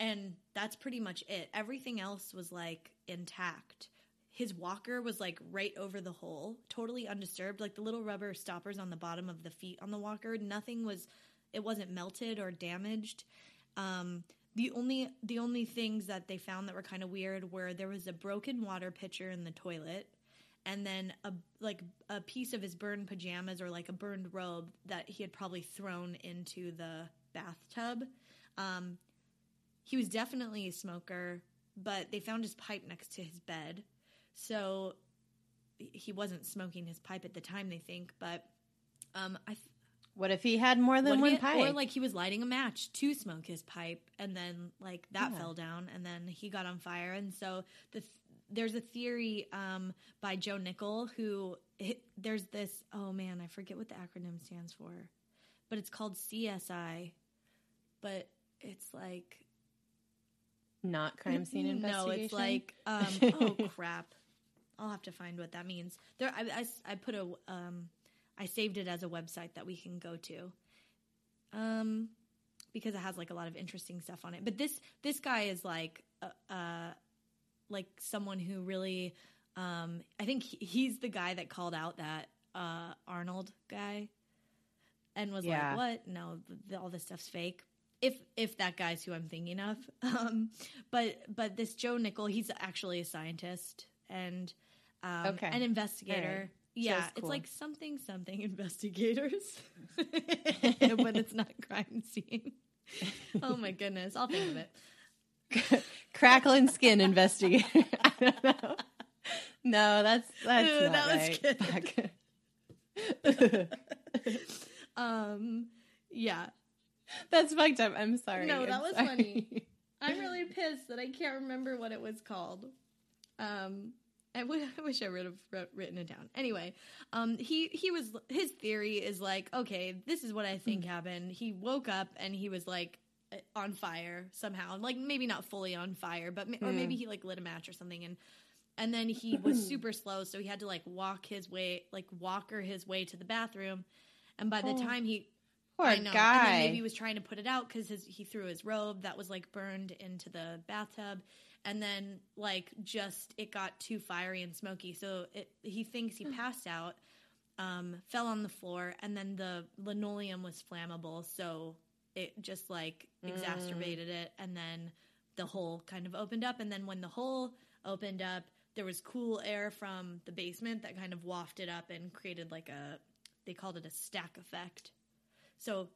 And that's pretty much it. Everything else was like intact. His walker was like right over the hole, totally undisturbed. Like the little rubber stoppers on the bottom of the feet on the walker, nothing was it wasn't melted or damaged. Um, the only the only things that they found that were kind of weird were there was a broken water pitcher in the toilet, and then a like a piece of his burned pajamas or like a burned robe that he had probably thrown into the bathtub. Um, he was definitely a smoker, but they found his pipe next to his bed, so he wasn't smoking his pipe at the time. They think, but um, I What if he had more than what one he- pipe? Or like he was lighting a match to smoke his pipe, and then like that Yeah. fell down, and then he got on fire. And so the th- there's a theory um, by Joe Nickell who it, there's this. Oh man, I forget what the acronym stands for, but it's called CSI. But it's like Not crime scene no, investigation. it's like um, oh crap. I'll have to find what that means. There, I, I, I put a um, I saved it as a website that we can go to, um, because it has like a lot of interesting stuff on it. But this this guy is like uh, uh like someone who really, um, I think he, he's the guy that called out that uh Arnold guy, and was Yeah. like, "What? No, th- all this stuff's fake." If if that guy's who I'm thinking of, um, but but this Joe Nickell, he's actually a scientist and um, Okay. an investigator. Yeah, Joe's it's cool. like something something investigators, but it's not crime scene. Oh my goodness, I'll think of it. crackling skin investigator. I don't know. No, that's that's Ew, not that was right. Um, yeah, that's fucked up. I'm sorry. No, that I'm was sorry. funny. I'm really pissed that I can't remember what it was called. Um, I, w- I wish I would have written it down. Anyway, um, he he was his theory is like, okay, this is what I think happened. He woke up and he was like uh, on fire somehow, like maybe not fully on fire, but ma- or Mm. maybe he like lit a match or something, and and then he was super slow, so he had to like walk his way, like walker his way to the bathroom, and by the Oh. time he Poor I know. Guy. maybe he was trying to put it out because he threw his robe that was like burned into the bathtub, and then like just it got too fiery and smoky. So it, he thinks he passed out, um, fell on the floor, and then the linoleum was flammable, so it just like Mm. exacerbated it, and then the hole kind of opened up, and then when the hole opened up, there was cool air from the basement that kind of wafted up and created like a they called it a stack effect. So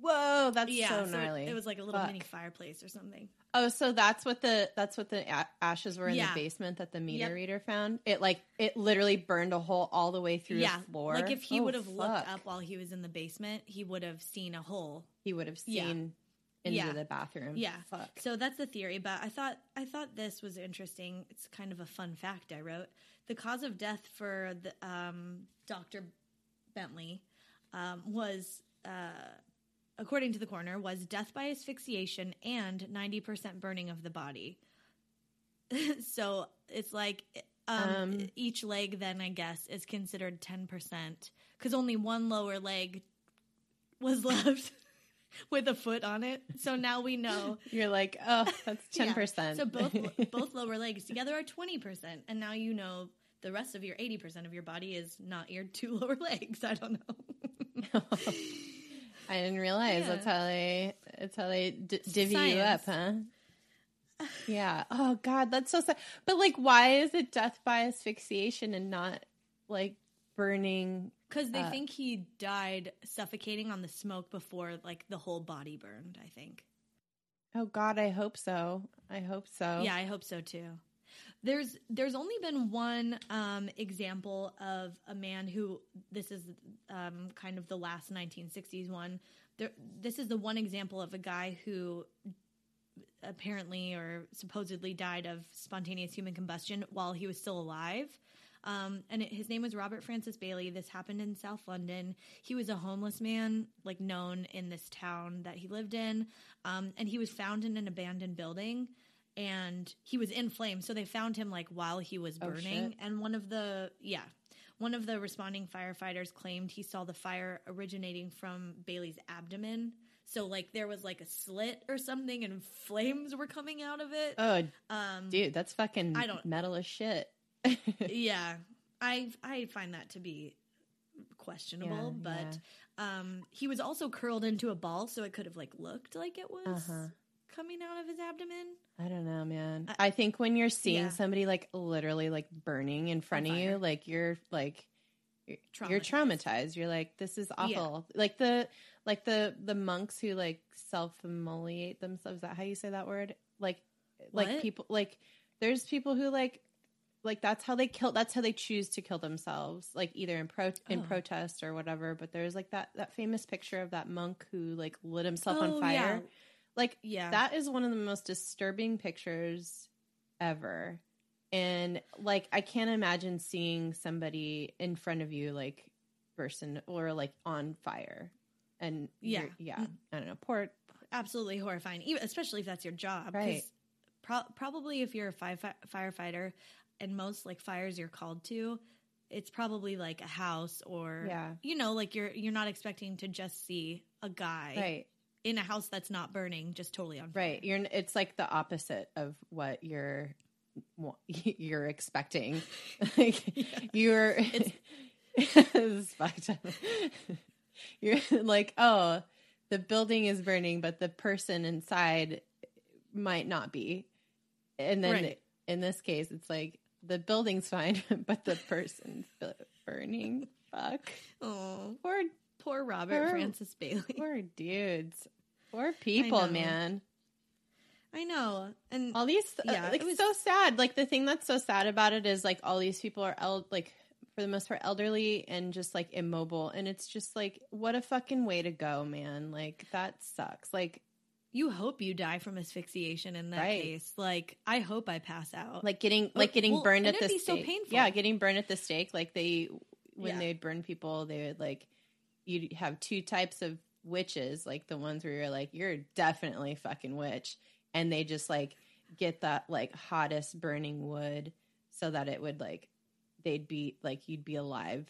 Whoa, that's yeah, so so gnarly. it was like a little Fuck. mini fireplace or something. Oh, so that's what the that's what the ashes were in Yeah. the basement that the meter Yep. reader found. It like it literally burned a hole all the way through yeah, the floor. like if he Oh, would have looked up while he was in the basement, he would have seen a hole. he would have Yeah. seen into Yeah. the bathroom. Yeah. fuck. So that's the theory, but I thought I thought this was interesting. It's kind of a fun fact I wrote. The cause of death for the um, Dr. Bentley um, was, uh, according to the coroner, was death by asphyxiation and ninety percent burning of the body. so it's like um, Um, each leg then I guess is considered ten percent because only one lower leg was left with a foot on it. So now we know You're like, oh, that's Yeah. ten percent. so both both lower legs together are twenty percent, and now you know the rest of your eighty percent of your body is not your two lower legs. I don't know. I didn't realize Yeah. that's how they that's how they d- divvy you up, huh? Yeah. Oh God, that's so sad. But like, why is it death by asphyxiation and not like burning? Because they Uh, think he died suffocating on the smoke before like the whole body burned. I think. Oh God, I hope so. I hope so. Yeah, I hope so too. There's there's only been one um, example of a man who this is um, kind of the last 1960s one. There, this is the one example of a guy who apparently or supposedly died of spontaneous human combustion while he was still alive. Um, and it, his name was Robert Francis Bailey. This happened in South London. He was a homeless man, like known in this town that he lived in. Um, and he was found in an abandoned building and he was in flames. So they found him like while he was Oh, burning. shit. and one of the, yeah, one of the responding firefighters claimed he saw the fire originating from Bailey's abdomen. So like there was like a slit or something and flames were coming out of it. Oh, Um, dude, that's fucking I don't- metal as shit. yeah i i find that to be questionable Yeah, but um he was also curled into a ball so it could have like looked like it was Uh-huh. coming out of his abdomen I don't know, man. I, think when you're seeing Yeah. somebody like literally like burning in front of you, like you're like you're you're Traumatized. traumatized. You're like, this is awful. Like the like the the monks who like self immolate themselves. Is that how you say that word? Like like What? people like there's people who like like that's how they kill that's how they choose to kill themselves like either in pro in Oh. protest or whatever but there's like that that famous picture of that monk who like lit himself Oh, on fire yeah. Like Yeah. that is one of the most disturbing pictures ever. And like I can't imagine seeing somebody in front of you like person or like on fire. And Yeah. yeah. I don't know. Poor absolutely horrifying, even especially if that's your job. Right. Pro- probably if you're a fi- fi- firefighter and most like fires you're called to, it's probably like a house or Yeah. you know, like you're you're not expecting to just see a guy right. In a house that's not burning, just totally on fire. Right. You're it's like the opposite of what you're you're expecting. like you're it's fucked up. You're like, oh, the building is burning, but the person inside might not be. And then Right. in this case, it's like the building's fine, but the person's burning. Fuck. Oh, Poor, poor Robert Poor- Francis Bailey. poor dudes. Poor people, know. man. I know, and all these uh, Yeah, yeah like it was- so sad like the thing that's so sad about it is like all these people are el- like for the most part elderly and just like immobile and it's just like what a fucking way to go man like that sucks like you hope you die from asphyxiation in that Right. case. Like, I hope I pass out. like getting like getting well, burned at the be so stake painful. yeah getting burned at the stake like they when Yeah. they would burn people they would like you'd have two types of witches like the ones where you're like you're a definitely fucking witch and they just like get that like hottest burning wood so that it would like they'd be like you'd be alive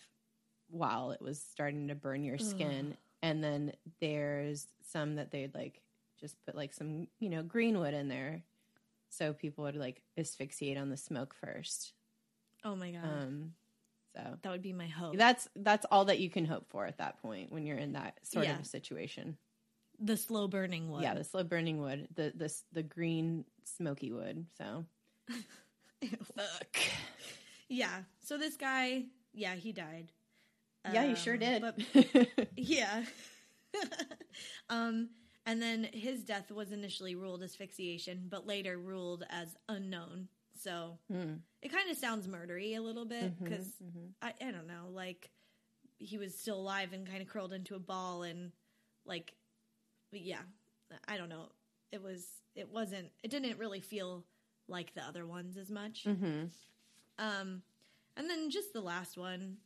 while it was starting to burn your skin. And then there's some that they'd like just put like some you know green wood in there so people would like asphyxiate on the smoke first. Oh my god, um so that would be my hope. that's that's all that you can hope for at that point when you're in that sort Yeah. of situation the slow burning wood. yeah the slow burning wood the the the green smoky wood so fuck Yeah. So this guy, yeah, he died. yeah you sure Um, did But yeah. um, and then his death was initially ruled asphyxiation, but later ruled as unknown. So Hmm. it kind of sounds murdery a little bit because mhm. I, I don't know, like he was still alive and kind of curled into a ball and like, yeah, I don't know. It was, it wasn't, it didn't really feel like the other ones as much. Mhm. Um, and then just the last one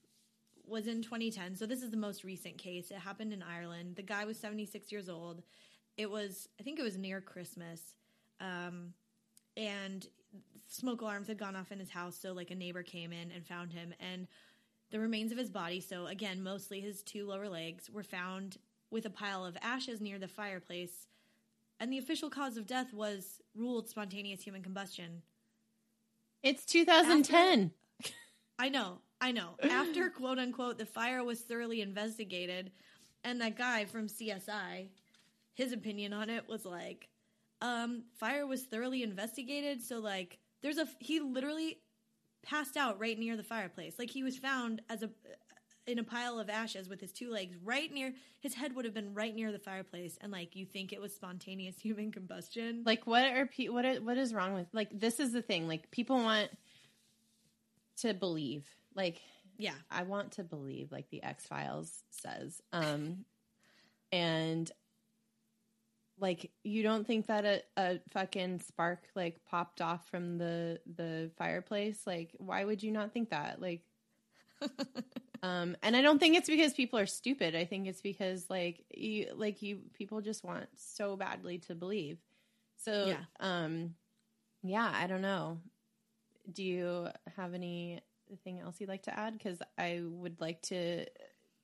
was in 2010. So this is the most recent case. It happened in Ireland. The guy was 76 years old. It was, I think it was near Christmas. Um, and smoke alarms had gone off in his house. So like a neighbor came in and found him and the remains of his body. So again, mostly his two lower legs were found with a pile of ashes near the fireplace. And the official cause of death was ruled spontaneous human combustion. it's 2010 I know, I know. After quote unquote the fire was thoroughly investigated, and that guy from CSI, his opinion on it was like, um, fire was thoroughly investigated, so like there's a he literally passed out right near the fireplace. Like he was found as a in a pile of ashes with his two legs right near his head would have been right near the fireplace and like you think it was spontaneous human combustion. like what are pe- what is, what is wrong with like this is the thing like people want to believe like yeah. I want to believe like the X Files says. Um and like you don't think that a, a fucking spark like popped off from the the fireplace? Like why would you not think that? Like um and I don't think it's because people are stupid. I think it's because like you like you people just want so badly to believe. So Yeah. um yeah, I don't know. Do you have anything else you'd like to add? Because I would like to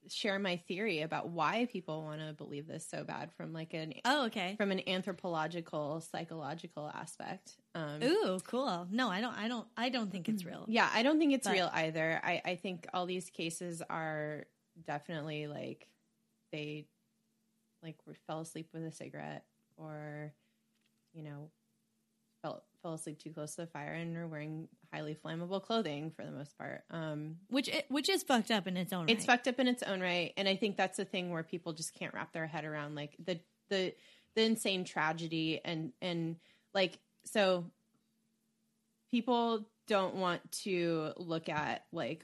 share my theory about why people want to believe this so bad from like an Oh, okay. from an anthropological psychological aspect. Um, Ooh, cool. No, I don't I don't I don't think it's real. yeah, I don't think it's But- real either. I, I think all these cases are definitely like they like fell asleep with a cigarette or you know fell asleep too close to the fire and are wearing highly flammable clothing for the most part. Um, which it, which is fucked up in its own. it's right. fucked up in its own right, and I think that's the thing where people just can't wrap their head around like the the the insane tragedy and and like so people don't want to look at like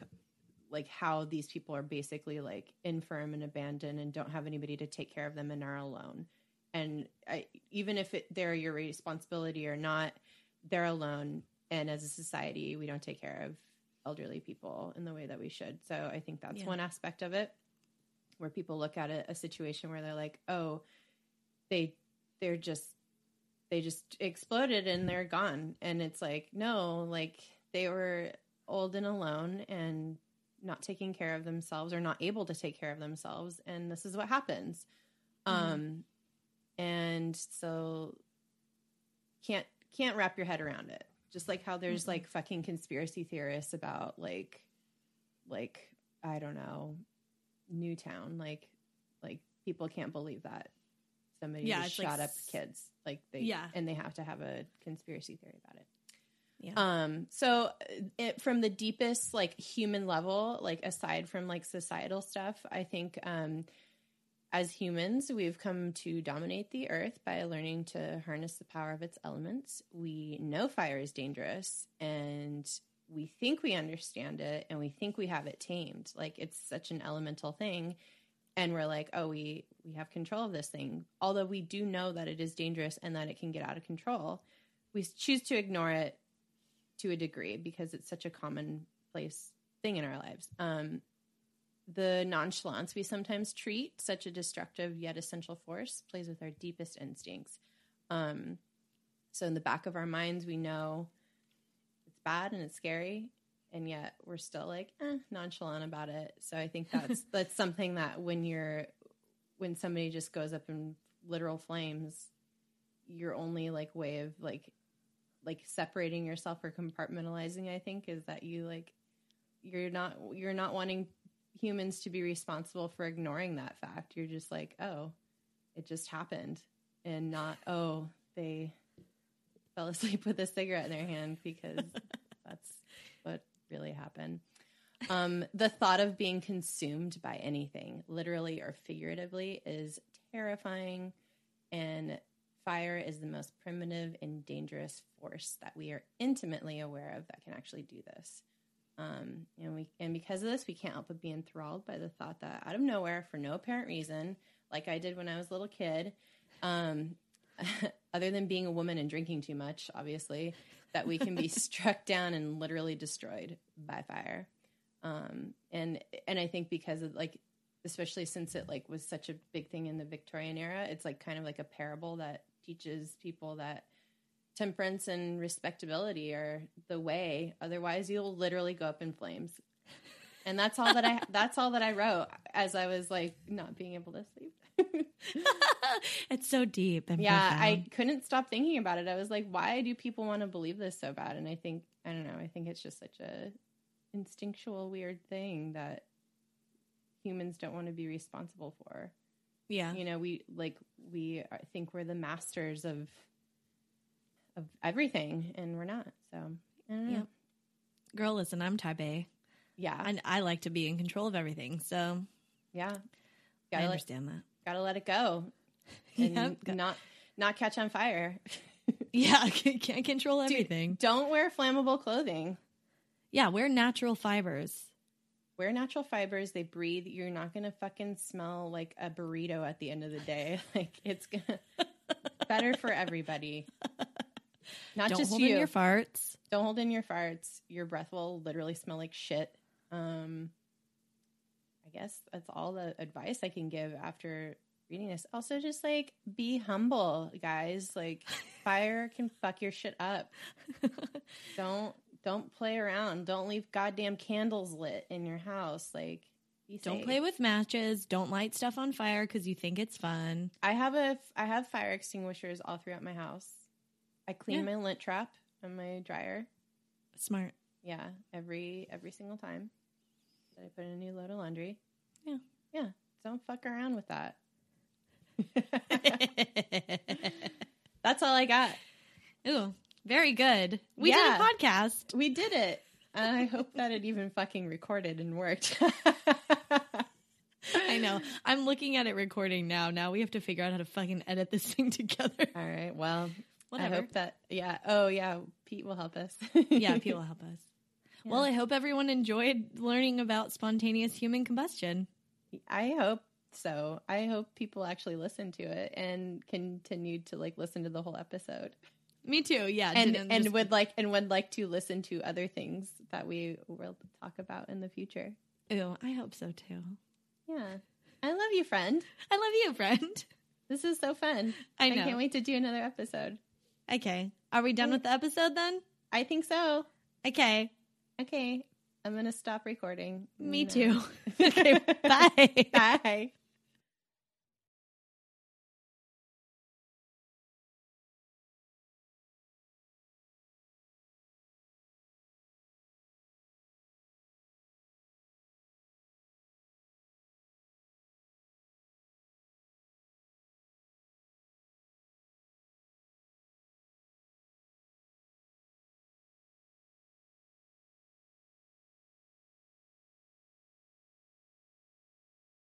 like how these people are basically like infirm and abandoned and don't have anybody to take care of them and are alone and I, even if it, they're your responsibility or not they're alone and as a society we don't take care of elderly people in the way that we should so i think that's Yeah. one aspect of it where people look at a, a situation where they're like oh they they're just they just exploded and they're gone and it's like no like they were old and alone and not taking care of themselves or not able to take care of themselves and this is what happens Mhm. um and so can't can't wrap your head around it just like how there's Mhm. like fucking conspiracy theorists about like like i don't know newtown like like people can't believe that somebody Yeah, just it's like shot up kids like they Yeah. and they have to have a conspiracy theory about it Yeah. um so uh, it, from the deepest like human level like aside from like societal stuff i think um as humans we've come to dominate the earth by learning to harness the power of its elements. We know fire is dangerous and we think we understand it and we think we have it tamed. Like it's such an elemental thing and we're like oh we we have control of this thing. Although we do know that it is dangerous and that it can get out of control we choose to ignore it to a degree because it's such a commonplace thing in our lives. Um the nonchalance we sometimes treat such a destructive yet essential force plays with our deepest instincts. Um so in the back of our minds we know it's bad and it's scary and yet we're still like eh, nonchalant about it. So i think that's that's something that when you're when somebody just goes up in literal flames your only like way of like like separating yourself or compartmentalizing i think is that you like you're not you're not wanting humans to be responsible for ignoring that fact. You're just like oh it just happened. And not oh they fell asleep with a cigarette in their hand because that's what really happened. Um, the thought of being consumed by anything literally or figuratively is terrifying. And fire is the most primitive and dangerous force that we are intimately aware of that can actually do this um, and we and because of this we can't help but be enthralled by the thought that out of nowhere for no apparent reason like i did when i was a little kid um, other than being a woman and drinking too much obviously that we can be struck down and literally destroyed by fire. Um, and and i think because of like especially since it like was such a big thing in the victorian era it's like kind of like a parable that teaches people that temperance and respectability are the way. Otherwise you'll literally go up in flames. And that's all that i that's all that i wrote as i was like not being able to sleep. It's so deep and yeah profound. i couldn't stop thinking about it. I was like why do people want to believe this so bad? And i think i don't know i think it's just such a instinctual weird thing that humans don't want to be responsible for. Yeah. you know we like we think we're the masters of of everything and we're not so I. Yep. Girl, listen, I'm type A. yeah And I like to be in control of everything. So yeah I gotta let, understand that. gotta let it go and not not catch on fire Yeah, can- can't control everything. don't wear flammable clothing Yeah, we're natural fibers. wear natural fibers they breathe you're not gonna fucking smell like a burrito at the end of the day like it's gonna better for everybody not Don't just hold you. in your farts. don't hold in your farts. Your breath will literally smell like shit. Um i guess that's all the advice i can give after reading this. Also just like be humble guys. Like fire can fuck your shit up. Don't don't play around. Don't leave goddamn candles lit in your house. Like Don't play with matches. Don't light stuff on fire because you think it's fun. i have a i have fire extinguishers all throughout my house i clean Yeah. my lint trap and my dryer Smart. Yeah, every every single time that I put in a new load of laundry. Yeah. Yeah. Don't fuck around with that. That's all I got. Ooh, Very good. We Yeah. did a podcast. We did it. And I hope that it even fucking recorded and worked. I know. I'm looking at it recording now. Now we have to figure out how to fucking edit this thing together. All right. Well, Whatever. I hope that, yeah. Oh, yeah. Pete will help us. yeah, Pete will help us. Well, I hope everyone enjoyed learning about spontaneous human combustion. I hope so. I hope people actually listen to it and continued to like listen to the whole episode. Me too. Yeah, And and just- would like and would like to listen to other things that we will talk about in the future. Ew, I hope so too. Yeah. I love you, friend. I love you, friend. This is so fun. I know. can't wait to do another episode. Okay, are we done with the episode then? I think so. Okay, Okay. I'm going to stop recording. me No. too. okay, bye. Bye.